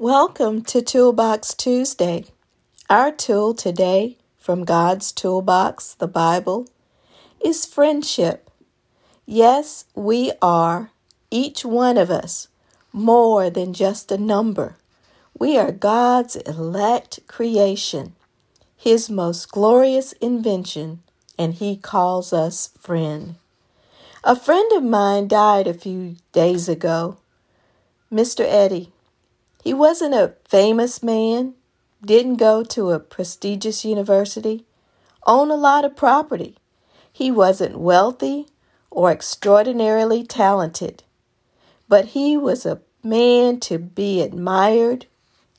Welcome to Toolbox Tuesday. Our tool today from God's Toolbox, the Bible, is friendship. Yes, we are, each one of us, more than just a number. We are God's elect creation, His most glorious invention, and He calls us friend. A friend of mine died a few days ago, Mr. Eddie. He wasn't a famous man, didn't go to a prestigious university, owned a lot of property. He wasn't wealthy or extraordinarily talented, but he was a man to be admired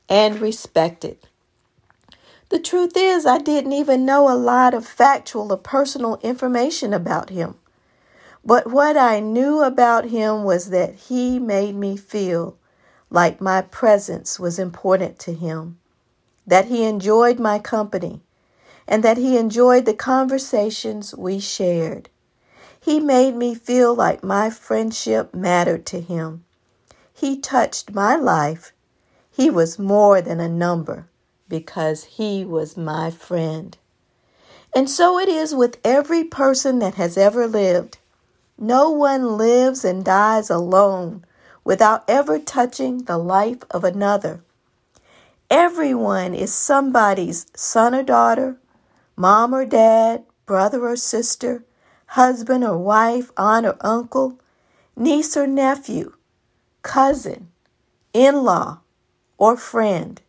and respected. The truth is, I didn't even know a lot of factual or personal information about him. But what I knew about him was that he made me feel like my presence was important to him, that he enjoyed my company, and that he enjoyed the conversations we shared. He made me feel like my friendship mattered to him. He touched my life. He was more than a number because he was my friend. And so it is with every person that has ever lived. No one lives and dies alone without ever touching the life of another. Everyone is somebody's son or daughter, mom or dad, brother or sister, husband or wife, aunt or uncle, niece or nephew, cousin, in law, or friend.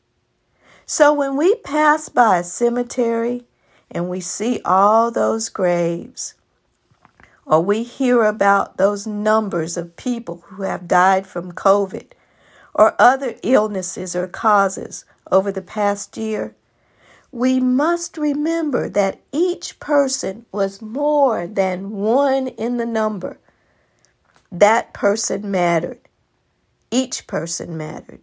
So when we pass by a cemetery and we see all those graves, or we hear about those numbers of people who have died from COVID or other illnesses or causes over the past year, we must remember that each person was more than one in the number. That person mattered. Each person mattered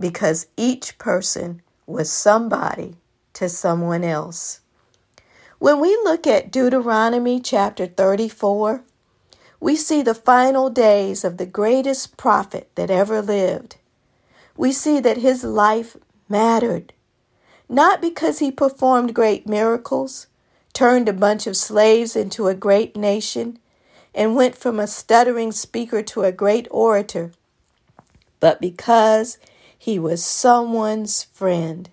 because each person was somebody to someone else. When we look at Deuteronomy chapter 34, we see the final days of the greatest prophet that ever lived. We see that his life mattered, not because he performed great miracles, turned a bunch of slaves into a great nation, and went from a stuttering speaker to a great orator, but because he was someone's friend.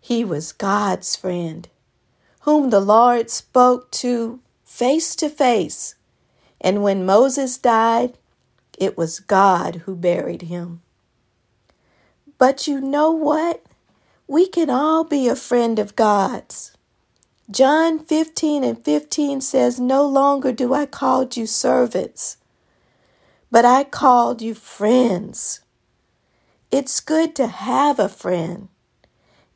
He was God's friend whom the Lord spoke to face to face. And when Moses died, it was God who buried him. But you know what? We can all be a friend of God's. John 15 and 15 says, No longer do I call you servants, but I called you friends. It's good to have a friend.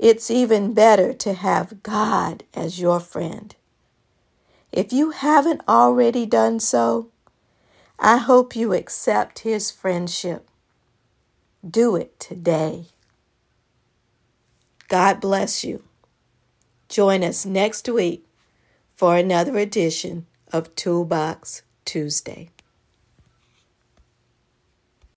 It's even better to have God as your friend. If you haven't already done so, I hope you accept His friendship. Do it today. God bless you. Join us next week for another edition of Toolbox Tuesday.